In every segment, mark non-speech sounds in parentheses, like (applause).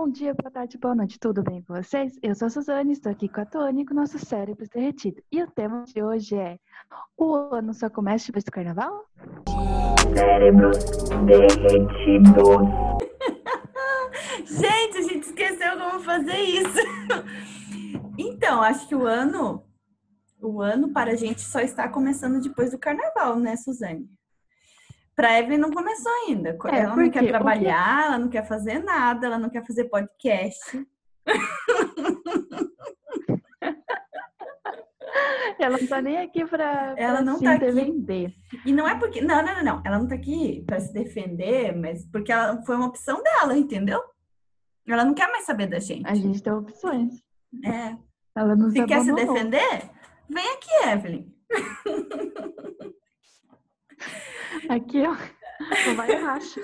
Bom dia, boa tarde, boa noite, tudo bem com vocês? Eu sou a Suzane, estou aqui com a Tony, com o nosso cérebro derretido. E o tema de hoje é: O ano só começa depois do carnaval? Cérebros derretidos. (laughs) gente, a gente esqueceu como fazer isso. (laughs) então, acho que o ano, o ano para a gente só está começando depois do carnaval, né, Suzane? Pra Evelyn não começou ainda. É, ela não quer trabalhar, ela não quer fazer nada, ela não quer fazer podcast. (laughs) Ela não tá nem aqui pra, Ela pra não se tá aqui. defender. E não é porque. Não, não, não, não. Ela não tá aqui para se defender, mas porque ela foi uma opção dela, entendeu? Ela não quer mais saber da gente. A gente tem opções. É. Ela nos Se quer se defender, vem aqui, Evelyn. (laughs) Aqui, ó. Vai racha.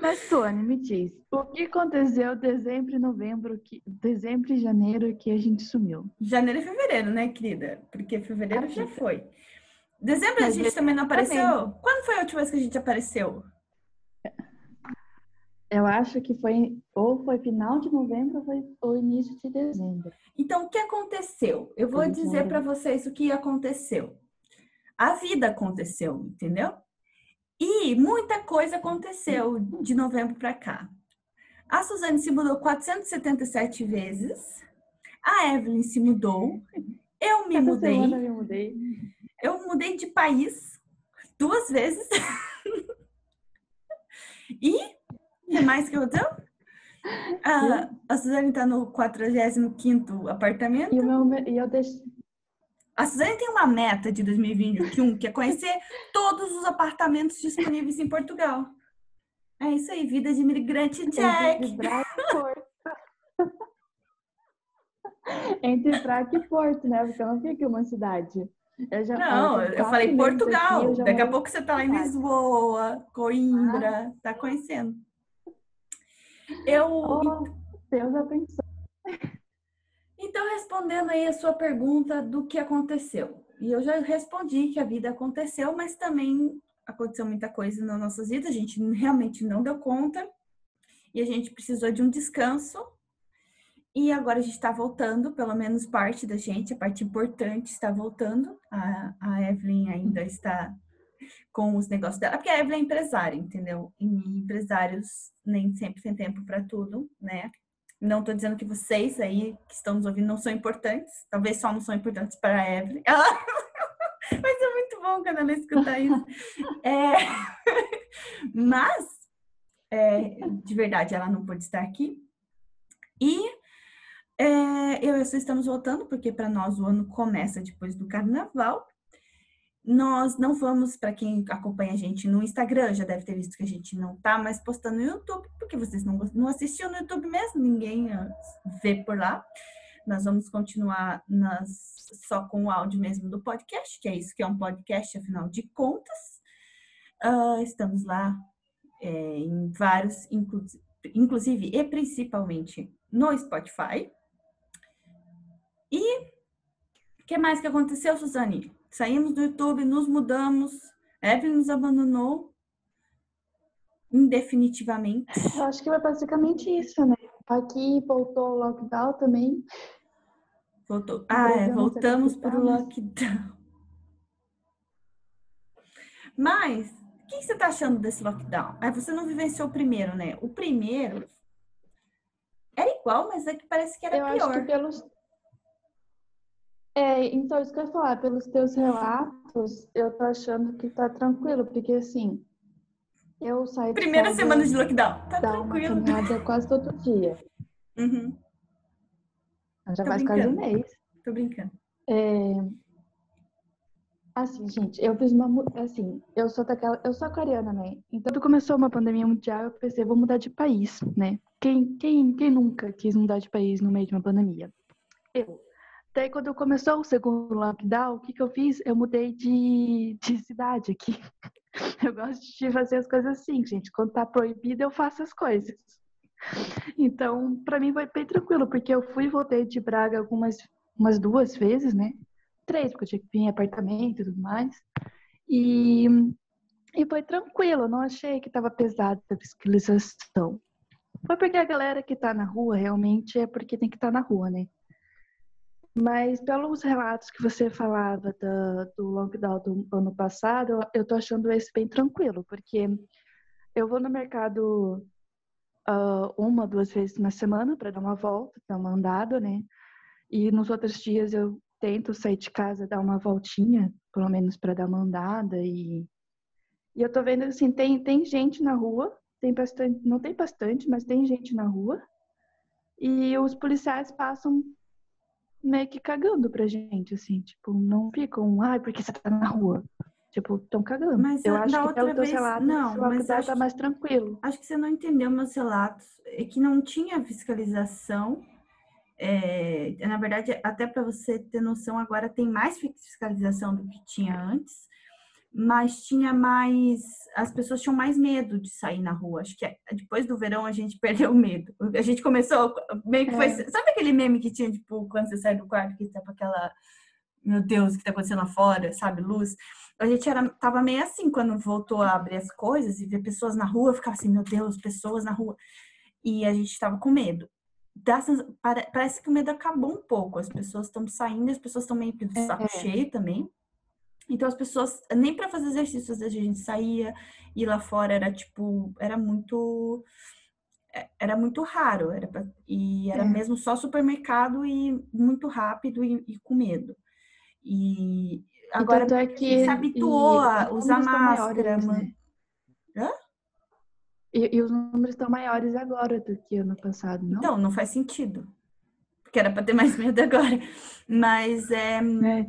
Mas, Tony, me diz, o que aconteceu dezembro e novembro, que, dezembro e janeiro que a gente sumiu? Janeiro e fevereiro, né, querida? Porque fevereiro já foi. Dezembro a Mas gente também não também. apareceu? Quando foi a última vez que a gente apareceu? Eu acho que foi ou foi final de novembro ou foi o início de dezembro. Então, o que aconteceu? Eu vou dizer para vocês o que aconteceu. A vida aconteceu, entendeu? E muita coisa aconteceu de novembro para cá. A Suzane se mudou 477 vezes. A Evelyn se mudou. Eu me mudei. eu mudei. Eu mudei de país duas vezes. e o que mais que aconteceu? A, a Suzane está no 45º apartamento. E, o meu, e eu deixei. A Suzane tem uma meta de 2021 que é conhecer todos os apartamentos disponíveis em Portugal. É isso aí, vida de imigrante Entre Jack. E. Entre Braga e Porto, né? Porque eu não fico em uma cidade. Eu já, Não, eu eu falei Portugal. aqui, eu Daqui a pouco você tá lá em. Lisboa, Coimbra, tá conhecendo. Eu, Oh, Deus abençoe. Então, respondendo aí a sua pergunta do que aconteceu. E eu já respondi que a vida aconteceu, mas também aconteceu muita coisa nas nossas vidas, a gente realmente não deu conta e a gente precisou de um descanso. E agora a gente está voltando, pelo menos parte da gente, a parte importante está voltando. A, a Evelyn ainda está com os negócios dela, porque a Evelyn é empresária, entendeu? E empresários nem sempre têm tempo para tudo, né? Não estou dizendo que vocês aí que estão nos ouvindo não são importantes. Talvez só não são importantes para a Evelyn. Ela... (laughs) Mas é muito bom quando ela escuta isso. É... (laughs) Mas, é, de verdade, ela não pôde estar aqui. E é, eu e Su estamos voltando, porque para nós o ano começa depois do carnaval. Nós não vamos, para quem acompanha a gente no Instagram, já deve ter visto que a gente não tá mais postando no YouTube, porque vocês não, não assistiam no YouTube mesmo, ninguém ah, vê por lá. Nós vamos continuar nas, só com o áudio mesmo do podcast, que é isso que é um podcast, afinal de contas. Ah, estamos lá é, em vários, inclu inclusive e principalmente no Spotify. E o que mais que aconteceu, Suzane? Saímos do YouTube, nos mudamos, Evelyn nos abandonou indefinitivamente. Eu acho que foi basicamente isso, né? Aqui voltou o lockdown também. Voltou. Ah, é, voltamos para o lockdown. Mas, o que você está achando desse lockdown? Ah, você não vivenciou o primeiro, né? O primeiro era igual, mas é que parece que era eu pior. acho que pelos. É, então, isso que eu ia falar, pelos teus relatos, eu tô achando que tá tranquilo, porque assim, eu de Primeira casa, semana de lockdown. Tá uma tranquilo. caminhada quase todo dia. Uhum, Já Tô faz quase um mês. tô brincando. É, Assim, gente, eu fiz uma. Assim, eu sou daquela. Eu sou aquariana, né? Então, quando começou uma pandemia mundial, eu pensei, vou mudar de país, né? Quem, quem, quem nunca quis mudar de país no meio de uma pandemia? Eu. Daí, quando começou o segundo lockdown, o que, que eu fiz? Eu mudei de, (laughs) de cidade aqui. (laughs) Eu gosto de fazer as coisas assim, gente. Quando tá proibido, eu faço as coisas. Então, pra mim foi bem tranquilo, porque eu fui e voltei de Braga algumas umas duas vezes, né? Três, porque eu tinha que vir em apartamento e tudo mais. E, e foi tranquilo, não achei que estava pesada a fiscalização. Foi porque a galera que tá na rua realmente é porque tem que estar tá na rua, né? Mas pelos relatos que você falava do, do lockdown do ano passado, eu tô achando esse bem tranquilo, porque eu vou no mercado uh, uma, duas vezes na semana para dar uma volta, dar uma andada, né? E nos outros dias eu tento sair de casa, dar uma voltinha, pelo menos para dar uma andada e e eu tô vendo assim, tem tem gente na rua, tem bastante, não tem bastante, mas tem gente na rua. E os policiais passam meio que cagando pra gente, assim, tipo, não ficam, ai, porque você tá na rua. Tipo, estão cagando. Mas eu acho que pelo vez, teu relato, não, mas acho tá mais tranquilo. Acho que você não entendeu meus relatos. É que não tinha fiscalização. É, na verdade, até para você ter noção, agora tem mais fiscalização do que tinha antes mas tinha mais. As pessoas tinham mais medo de sair na rua. Acho que é, depois do verão a gente (laughs) perdeu o medo. A gente começou, meio que foi. É. Sabe aquele meme que tinha, tipo, quando você sai do quarto, que tá com aquela. Meu Deus, o que tá acontecendo lá fora, sabe? Luz. A gente era, tava meio assim quando voltou a abrir as coisas e ver pessoas na rua, ficava assim, meu Deus, pessoas na rua. E a gente tava com medo. Parece que o medo acabou um pouco. As pessoas estão saindo, as pessoas estão meio que do saco é. cheio também. Então as pessoas, nem para fazer exercício, às vezes a gente saía e lá fora era tipo, era muito é, era muito raro, era pra, e era é. mesmo só supermercado e muito rápido e, e com medo. E agora então, é que, se habituou a usar máscara, maiores, né? Hã? E, e, os números estão maiores agora do que ano passado, não? Então, não faz sentido. Porque era para ter mais (laughs) medo agora. Mas é, é.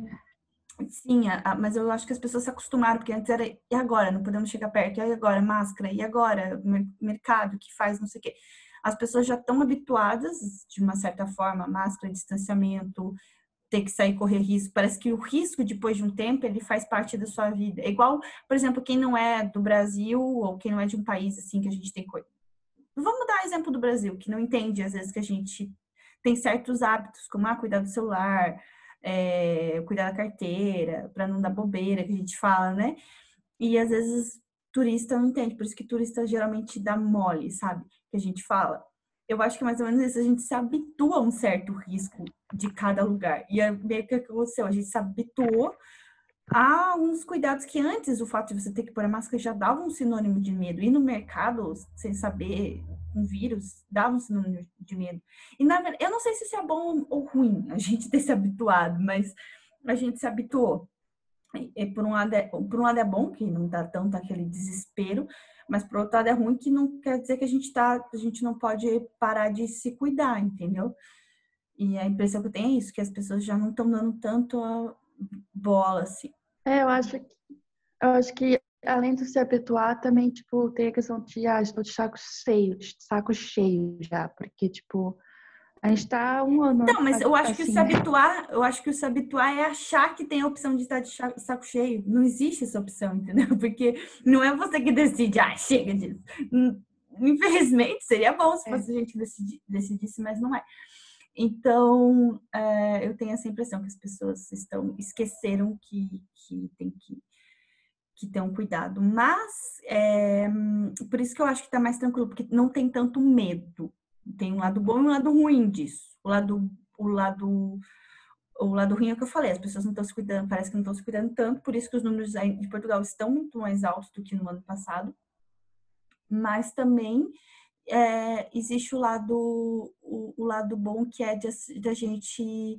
Sim, a, a, mas eu acho que as pessoas se acostumaram, porque antes era, e agora? Não podemos chegar perto, e agora? Máscara, e agora? Mercado que faz não sei o quê. As pessoas já estão habituadas, de uma certa forma, máscara, distanciamento, ter que sair correr risco. Parece que o risco, depois de um tempo, ele faz parte da sua vida. É igual, por exemplo, quem não é do Brasil, ou quem não é de um país assim que a gente tem coisa. Vamos dar exemplo do Brasil, que não entende, às vezes, que a gente tem certos hábitos, como ah, cuidar do celular é, cuidar da carteira, para não dar bobeira, que a gente fala, né? E às vezes turista não entende, por isso que turista geralmente dá mole, sabe? Que a gente fala. Eu acho que mais ou menos isso, a gente se habitua a um certo risco de cada lugar. E é meio que aconteceu, a gente se habituou há uns cuidados que antes o fato de você ter que pôr a máscara já dava um sinônimo de medo. Ir no mercado sem saber um vírus dava um sinônimo de medo. E na verdade, eu não sei se isso é bom ou ruim, a gente ter se habituado, mas a gente se habituou. E, por, um lado é, por um lado é bom, que não dá tanto aquele desespero, mas por outro lado é ruim, que não quer dizer que a gente tá, a gente não pode parar de se cuidar, entendeu? E a impressão que eu tenho é isso, que as pessoas já não estão dando tanto bola, assim. É, eu acho que eu acho que além de se habituar, também, tipo, tem a questão de, ah, estou de saco cheio, de saco cheio já, porque, tipo, a gente tá um ano. Não, mas eu acho assim, que se habituar, eu acho que se habituar é achar que tem a opção de estar de saco cheio. Não existe essa opção, entendeu? (laughs) Porque não é você que decide, ah, chega disso. Infelizmente, seria bom se é. fosse é. a gente decidisse, mas não é. Então, é, eu tenho essa impressão que as pessoas estão esqueceram que, que tem que, que ter um cuidado. Mas, é, por isso que eu acho que está mais tranquilo, porque não tem tanto medo. Tem um lado bom e um lado ruim disso. O lado, o lado, o lado ruim é o que eu falei, as pessoas não estão se cuidando, parece que não estão se cuidando tanto, por isso que os números de Portugal estão muito mais altos do que no ano passado. Mas também é, existe o lado, o, o, lado bom que é de, de a gente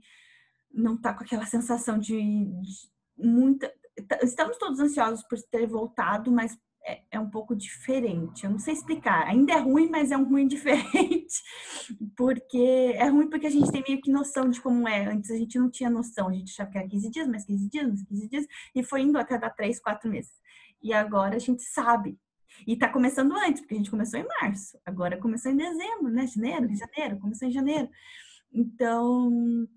não estar tá com aquela sensação de, de, muita. Tá, estamos todos ansiosos por ter voltado, mas é, é, um pouco diferente. Eu não sei explicar. Ainda é ruim, mas é um ruim (laughs) diferente. Porque é ruim porque a gente tem meio que noção de como é. Antes a gente não tinha noção. A gente achava que era 15 dias, mais 15 dias, mais 15 dias. E foi indo a cada 3, 4 meses. E agora a gente sabe e tá começando antes, porque a gente começou em março. Agora começou em dezembro, né? Janeiro, janeiro, começou em janeiro. Então,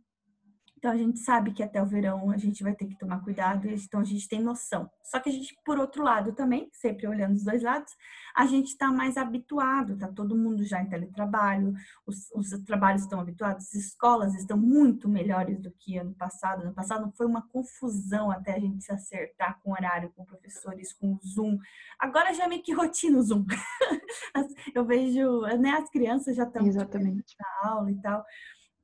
Então a gente sabe que até o verão a gente vai ter que tomar cuidado, então a gente tem noção. Só que a gente, por outro lado também, sempre olhando os dois lados, a gente está mais habituado, tá todo mundo já em teletrabalho, os, os trabalhos estão habituados, as escolas estão muito melhores do que ano passado. Ano passado foi uma confusão até a gente se acertar com horário, com professores, com o Zoom. Agora já é meio que rotina o Zoom. (laughs) Eu vejo, né, as crianças já estão na aula e tal.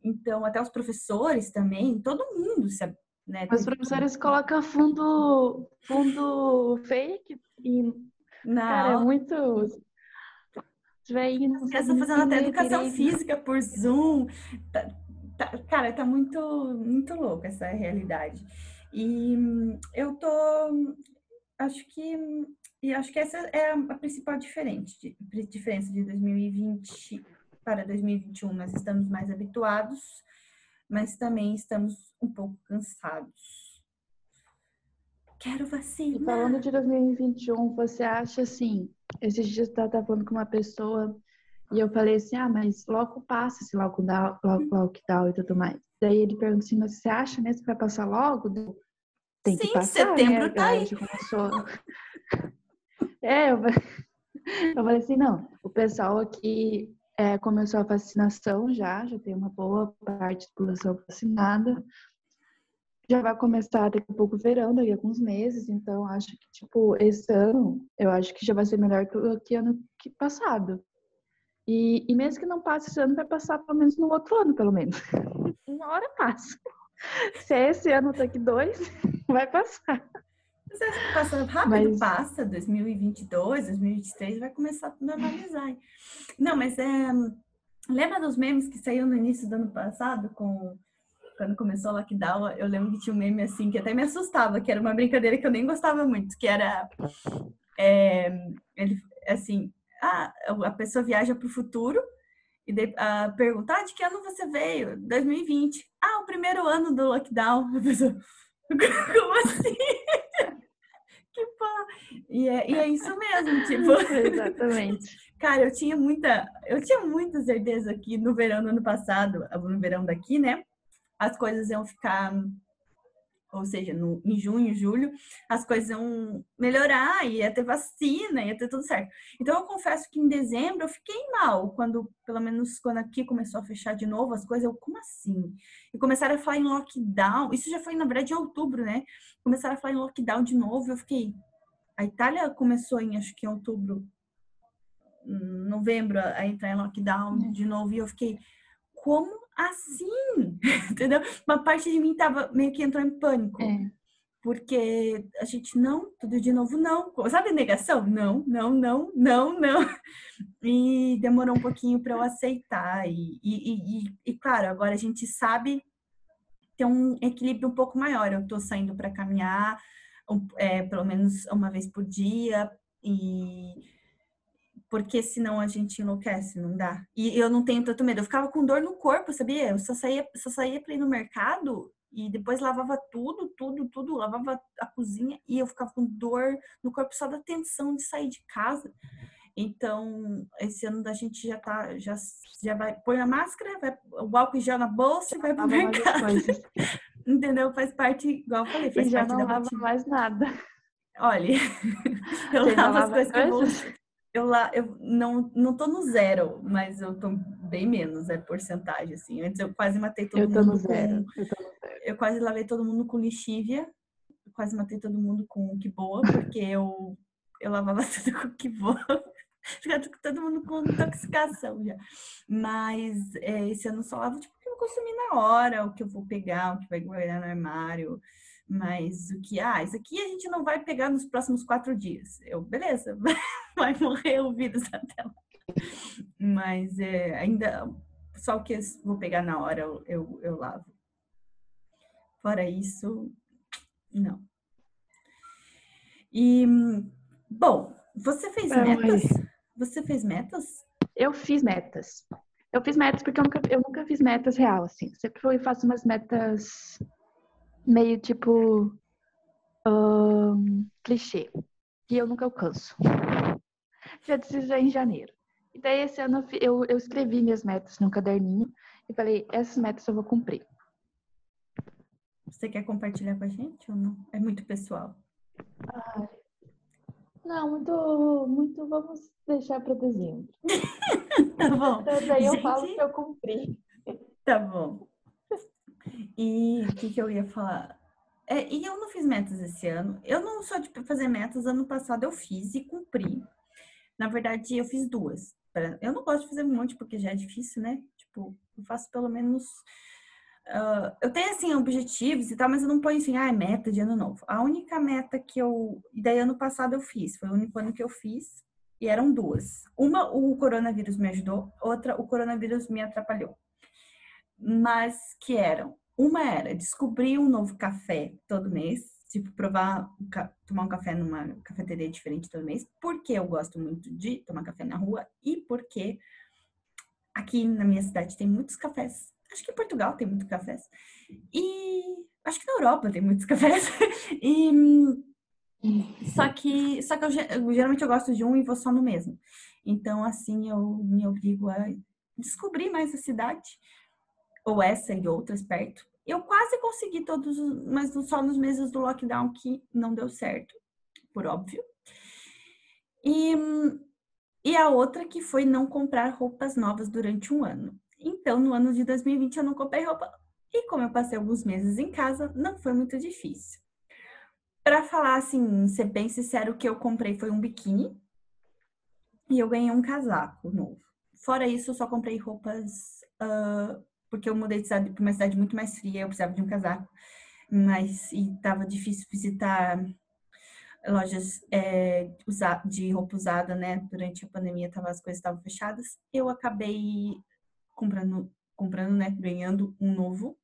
Então, até os professores também, todo mundo se né, Os professores colocam fundo, fundo fake e, não. cara, é muito... As crianças fazendo até educação física por Zoom. Tá, tá, cara, tá muito, muito louco essa realidade. E eu tô... Acho que... E acho que essa é a principal diferença de, diferença de 2020 para 2021 nós estamos mais habituados, mas também estamos um pouco cansados. Quero vacina. E falando de 2021, você acha assim? Esses dias eu estava falando com uma pessoa e eu falei assim: ah, mas logo passa esse lockdown, lockdown e tudo mais. Daí ele perguntou assim: mas você acha mesmo que vai passar logo? Tem Sim, que passar, setembro né? tá aí. Começou... (laughs) é, eu... (laughs) eu falei assim: não, o pessoal aqui é, começou a vacinação já, já tem uma boa parte da população vacinada. Já vai começar daqui a pouco o verão, daqui a alguns meses, então acho que, tipo, esse ano, eu acho que já vai ser melhor que, que ano que passado. E, e mesmo que não passe esse ano, vai passar pelo menos no outro ano, pelo menos. (laughs) Uma hora passa. Se é esse ano, daqui dois, (laughs) vai passar. Mas que passa rápido, mas... passa, 2022, 2023 vai começar a normalizar. Não, mas é. Lembra dos memes que saiu no início do ano passado com quando começou o lockdown, eu lembro que tinha um meme assim que até me assustava, que era uma brincadeira que eu nem gostava muito, que era é, ele, assim, ah, a pessoa viaja para o futuro e de, ah, pergunta, ah, de que ano você veio? 2020. Ah, o primeiro ano do lockdown. A pessoa, (laughs) como assim? Pá. E é, e é isso mesmo, (laughs) tipo. Exatamente. (laughs) Cara, eu tinha muita, eu tinha muita certeza que no verão do ano passado, no verão daqui, né, as coisas iam ficar, ou seja, no, em junho, julho, as coisas iam melhorar, ia ter vacina, ia ter tudo certo. Então eu confesso que em dezembro eu fiquei mal, quando, pelo menos quando aqui começou a fechar de novo as coisas, eu, como assim? E começaram a falar em lockdown, isso já foi na verdade em outubro, né? Começaram a falar em lockdown de novo, eu fiquei. A Itália começou em, acho que em outubro, novembro a entrar em lockdown é. de novo e eu fiquei, como assim? (laughs) Entendeu? Uma parte de mim tava meio que entrou em pânico. É. Porque a gente não, tudo de novo não. Sabe negação? Não, não, não, não, não. E demorou um pouquinho para eu aceitar. E, e, e, e, claro, agora a gente sabe ter um equilíbrio um pouco maior. Eu tô saindo para caminhar é, pelo menos uma vez por dia. E porque senão a gente enlouquece, não dá. E eu não tenho tanto medo. Eu ficava com dor no corpo, sabia? Eu só saía, só saía para ir no mercado e depois lavava tudo, tudo, tudo, lavava a cozinha e eu ficava com dor no corpo só da tensão de sair de casa. Então, esse ano a gente já tá, já, já vai, põe a máscara, vai, o álcool já na bolsa e vai pro mercado. (laughs) Entendeu? Faz parte, igual eu falei, faz e já parte não da lava rotina. mais nada. Olha, (laughs) eu Você lavo as coisas que eu vou eu lá, eu não, não tô no zero, mas eu tô bem menos, é porcentagem, assim. Antes eu quase matei todo eu mundo. no zero. Com, eu, tô no zero. eu quase lavei todo mundo com lixívia, quase matei todo mundo com que boa, porque eu, eu lavava (laughs) tudo com que boa. (laughs) todo mundo com intoxicação já. Mas é, esse ano só lavo tipo, o que eu consumi na hora, o que eu vou pegar, o que vai guardar no armário. Mas o que, ah, isso aqui a gente não vai pegar nos próximos quatro dias. Eu, beleza, (laughs) vai morrer o vírus até lá. Mas é, ainda, só o que eu vou pegar na hora eu, eu, eu lavo. Fora isso, não. E, bom, você fez metas? Você fez metas? Eu fiz metas. Eu fiz metas porque eu nunca, eu nunca fiz metas real, assim. Sempre fui, faço umas metas meio tipo um, clichê. E eu nunca alcanço. Já disse já em janeiro. E daí esse ano eu, eu escrevi minhas metas num caderninho e falei, essas metas eu vou cumprir. Você quer compartilhar com a gente ou não? É muito pessoal. Não, muito, muito vamos deixar para dezembro. (laughs) Tá bom. Então, daí eu Gente. falo que eu cumpri. Tá bom. E o que, que eu ia falar? É, e eu não fiz metas esse ano. Eu não sou de fazer metas. Ano passado eu fiz e cumpri. Na verdade, eu fiz duas. Eu não gosto de fazer um monte porque já é difícil, né? Tipo, eu faço pelo menos. Ah, eu tenho, assim, objetivos e tal, mas eu não ponho assim, ah, é meta de ano novo. A única meta que eu. Daí, ano passado eu fiz. Foi o único ano que eu fiz. E eram duas. Uma, o coronavírus me ajudou. Outra, o coronavírus me atrapalhou mas que eram. Uma era descobrir um novo café todo mês, tipo, provar, tomar um café numa cafeteria diferente todo mês, porque eu gosto muito de tomar café na rua e porque aqui na minha cidade tem muitos cafés. Acho que em Portugal tem muitos cafés. E acho que na Europa tem muitos (laughs) cafés. E só que, só que eu, ge- eu- geralmente eu gosto de um e vou só no mesmo. Então, assim, eu me obrigo a descobrir mais a cidade, ou essa e outras perto. Eu quase consegui todos, os- mas só nos meses do lockdown que não deu certo, por óbvio. E, e a outra que foi não comprar roupas novas durante um ano. Então, no ano de 2020 eu não comprei roupa. E como eu passei alguns meses em casa, não foi muito difícil. Para falar assim, ser bem sincero, o que eu comprei foi um biquíni e eu ganhei um casaco novo. Fora isso, eu só comprei roupas ah, porque eu mudei de cidade para uma cidade muito mais fria, eu precisava de um casaco, mas e tava difícil visitar lojas é, de roupa usada, né? Durante a pandemia, tava, as coisas estavam fechadas. Eu acabei comprando, comprando, né? Ganhando um novo.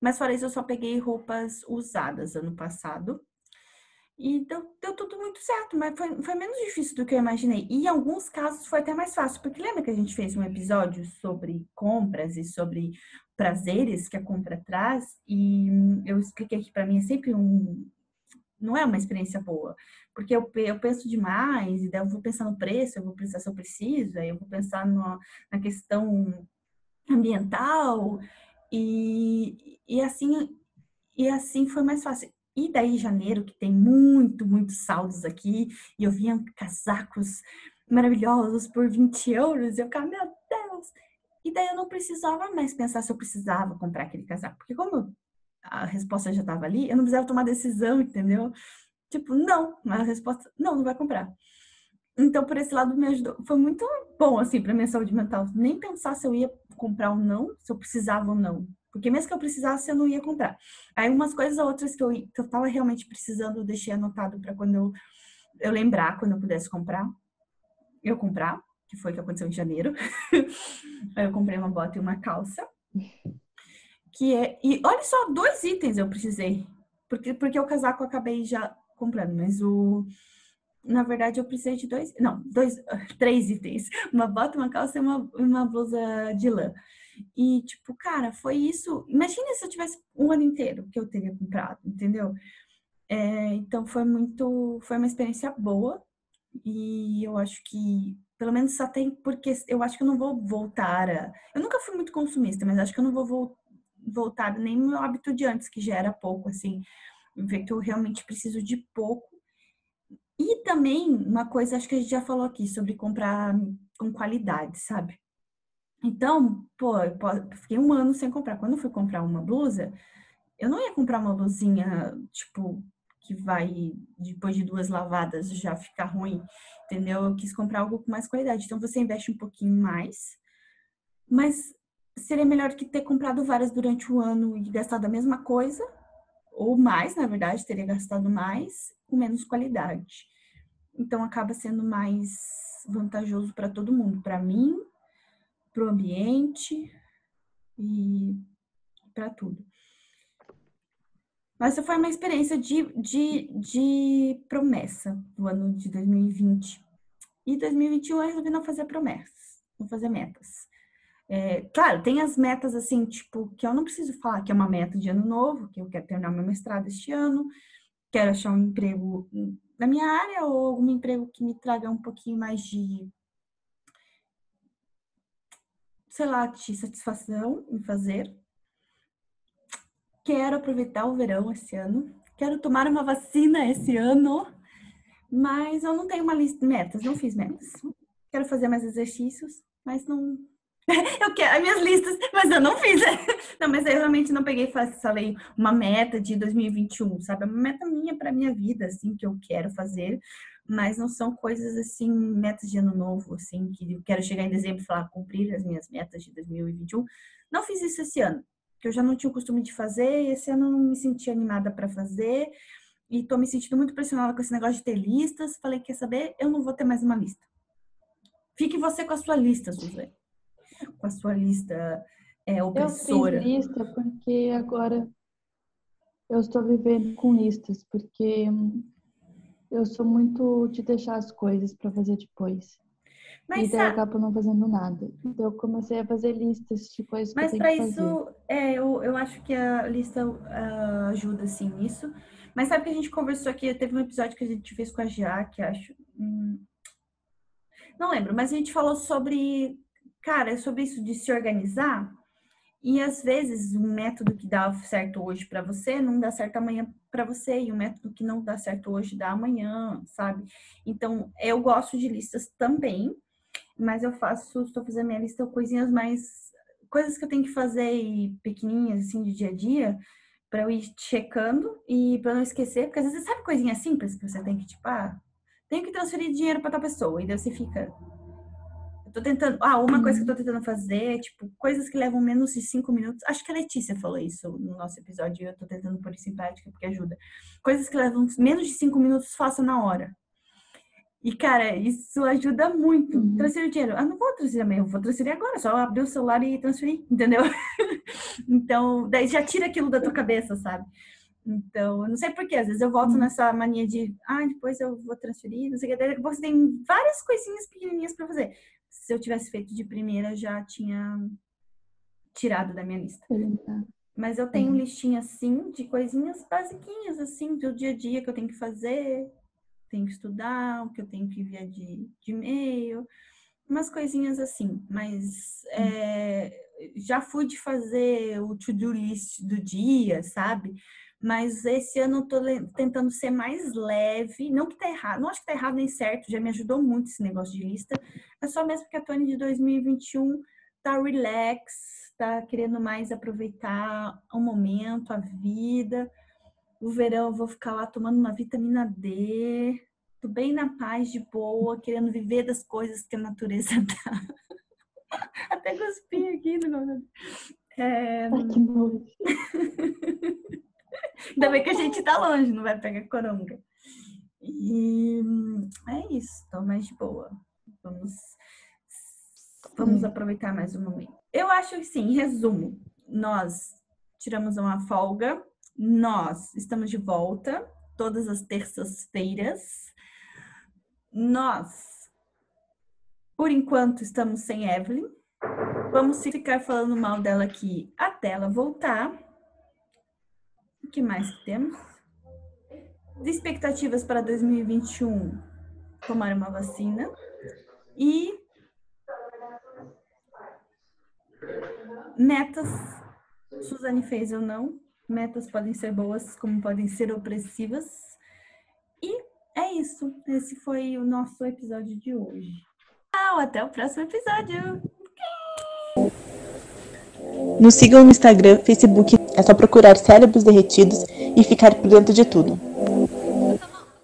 Mas fora isso, eu só peguei roupas usadas ano passado. E deu, deu tudo muito certo, mas foi, foi menos difícil do que eu imaginei. E em alguns casos foi até mais fácil, porque lembra que a gente fez um episódio sobre compras e sobre prazeres que a compra traz? E eu expliquei que para mim é sempre um. Não é uma experiência boa, porque eu, eu penso demais, e daí eu vou pensar no preço, eu vou pensar se eu preciso, aí eu vou pensar no- na questão ambiental, e, e assim e assim foi mais fácil. E daí, janeiro, que tem muito, muitos saldos aqui, e eu vinha casacos maravilhosos por 20 euros, e eu ficava, meu Deus! E daí eu não precisava mais pensar se eu precisava comprar aquele casaco, porque como a resposta já estava ali, eu não precisava tomar decisão, entendeu? Tipo, não, a resposta, não, não vai comprar. Então, por esse lado, me ajudou. Foi muito bom, assim, para minha saúde mental. Nem pensar se eu ia comprar ou não, se eu precisava ou não. Porque mesmo que eu precisasse, eu não ia comprar. Aí, umas coisas outras que eu, que eu tava realmente precisando, eu deixei anotado para quando eu, eu lembrar, quando eu pudesse comprar, eu comprar, que foi o que aconteceu em janeiro. (laughs) Aí eu comprei uma bota e uma calça. Que é. E olha só, dois itens eu precisei. Porque, porque o casaco eu acabei já comprando, mas o. Na verdade, eu precisei de dois. Não, dois, (laughs) três itens. Uma bota, uma calça e uma, uma blusa de lã. E, tipo, cara, foi isso. Imagina se eu tivesse um ano inteiro que eu teria comprado, entendeu? É, então foi muito. Foi uma experiência boa. E eu acho que, pelo menos só tem, porque eu acho que eu não vou voltar a. Eu nunca fui muito consumista, mas acho que eu não vou vol- voltar nem meu hábito de antes, que já era pouco, assim. Que eu realmente preciso de pouco. E também, uma coisa, acho que a gente já falou aqui, sobre comprar com qualidade, sabe? Então, pô, eu fiquei um ano sem comprar. Quando eu fui comprar uma blusa, eu não ia comprar uma blusinha, tipo, que vai, depois de duas lavadas, já ficar ruim, entendeu? Eu quis comprar algo com mais qualidade. Então, você investe um pouquinho mais, mas seria melhor que ter comprado várias durante o ano e gastado a mesma coisa, ou mais, na verdade, teria gastado mais, com menos qualidade. Então, acaba sendo mais vantajoso para todo mundo, para mim, para o ambiente e para tudo. Mas essa foi uma experiência de, de, de promessa do ano de 2020. E 2021 eu resolvi não fazer promessas, não fazer metas. É, claro, tem as metas assim, tipo, que eu não preciso falar que é uma meta de ano novo, que eu quero terminar meu mestrado este ano, quero achar um emprego na minha área ou algum emprego que me traga um pouquinho mais de sei lá, de satisfação em fazer. quero aproveitar o verão esse ano, quero tomar uma vacina esse ano, mas eu não tenho uma lista de metas, não fiz metas. Quero fazer mais exercícios, mas não. (laughs) Eu quero as minhas listas, mas eu não fiz. (laughs) Não, mas eu realmente não peguei e falei uma meta de 2021, sabe? É uma meta minha para minha vida, assim, que eu quero fazer, mas não são coisas assim, metas de ano novo, assim, que eu quero chegar em dezembro e falar, cumprir as minhas metas de 2021. Não fiz isso esse ano, que eu já não tinha o costume de fazer, e esse ano não me senti animada para fazer, e tô me sentindo muito pressionada com esse negócio de ter listas. Falei, quer saber? Eu não vou ter mais uma lista. Fique você com a sua lista, Suzane. Com a sua lista é, opressora. Eu fiz lista porque agora eu estou vivendo com listas, porque eu sou muito de deixar as coisas para fazer depois. Mas, e daí eu acabo não fazendo nada. Então eu comecei a fazer listas de coisas Mas que eu tenho para isso, é, eu, eu acho que a lista uh, ajuda, sim, nisso. Mas sabe que a gente conversou aqui, teve um episódio que a gente fez com a Jaque, acho. Hum, não lembro, mas a gente falou sobre, cara, sobre isso de se organizar. E às vezes o método que dá certo hoje para você não dá certo amanhã para você e o método que não dá certo hoje dá amanhã, sabe? Então, eu gosto de listas também, mas eu faço, estou fazendo minha lista coisinhas mais coisas que eu tenho que fazer e pequenininhas assim de dia a dia, para eu ir checando e para não esquecer, porque às vezes sabe coisinha simples que você tem que tipo, ah, tenho que transferir dinheiro para tal pessoa e daí você fica tô tentando, ah, uma coisa que eu tô tentando fazer, tipo, coisas que levam menos de cinco minutos. Acho que a Letícia falou isso no nosso episódio, e eu tô tentando pôr isso em prática porque ajuda. Coisas que levam menos de cinco minutos, faça na hora. E, cara, isso ajuda muito. Uhum. Transferir o dinheiro. Ah, não vou transferir amanhã, eu vou transferir agora, só abrir o celular e transferir, entendeu? (laughs) então, daí já tira aquilo da tua cabeça, sabe? Então, eu não sei porquê, às vezes eu volto uhum. nessa mania de, ah, depois eu vou transferir, não sei o que, você tem várias coisinhas pequenininhas para fazer. Se eu tivesse feito de primeira, já tinha tirado da minha lista. Mas eu tenho uhum. listinha, assim, de coisinhas basiquinhas, assim, do dia a dia que eu tenho que fazer, tenho que estudar, o que eu tenho que enviar de, de e-mail, umas coisinhas assim. Mas é, já fui de fazer o to-do list do dia, sabe? Mas esse ano eu tô tentando ser mais leve. Não que tá errado, não acho que tá errado nem certo, já me ajudou muito esse negócio de lista. É só mesmo que a Tony de 2021 tá relax, tá querendo mais aproveitar o momento, a vida. O verão eu vou ficar lá tomando uma vitamina D, tô bem na paz, de boa, querendo viver das coisas que a natureza (laughs) dá. Até cuspi aqui no é... Ai, que nojo. (laughs) Ainda bem que a gente tá longe, não vai pegar coronga. E é isso, tô mais de boa. Vamos, vamos aproveitar mais um momento. Eu acho que sim, em resumo, nós tiramos uma folga nós estamos de volta todas as terças-feiras. Nós, por enquanto, estamos sem Evelyn. Vamos ficar falando mal dela aqui até ela voltar. O que mais que temos? Expectativas para 2021, tomar uma vacina. E metas, Suzane fez ou não, Metas podem ser boas, como podem ser opressivas. E é isso. Esse foi o nosso episódio de hoje. Tchau, até o próximo episódio. Nos sigam no Instagram, Facebook, é só procurar Cérebros Derretidos e ficar por dentro de tudo.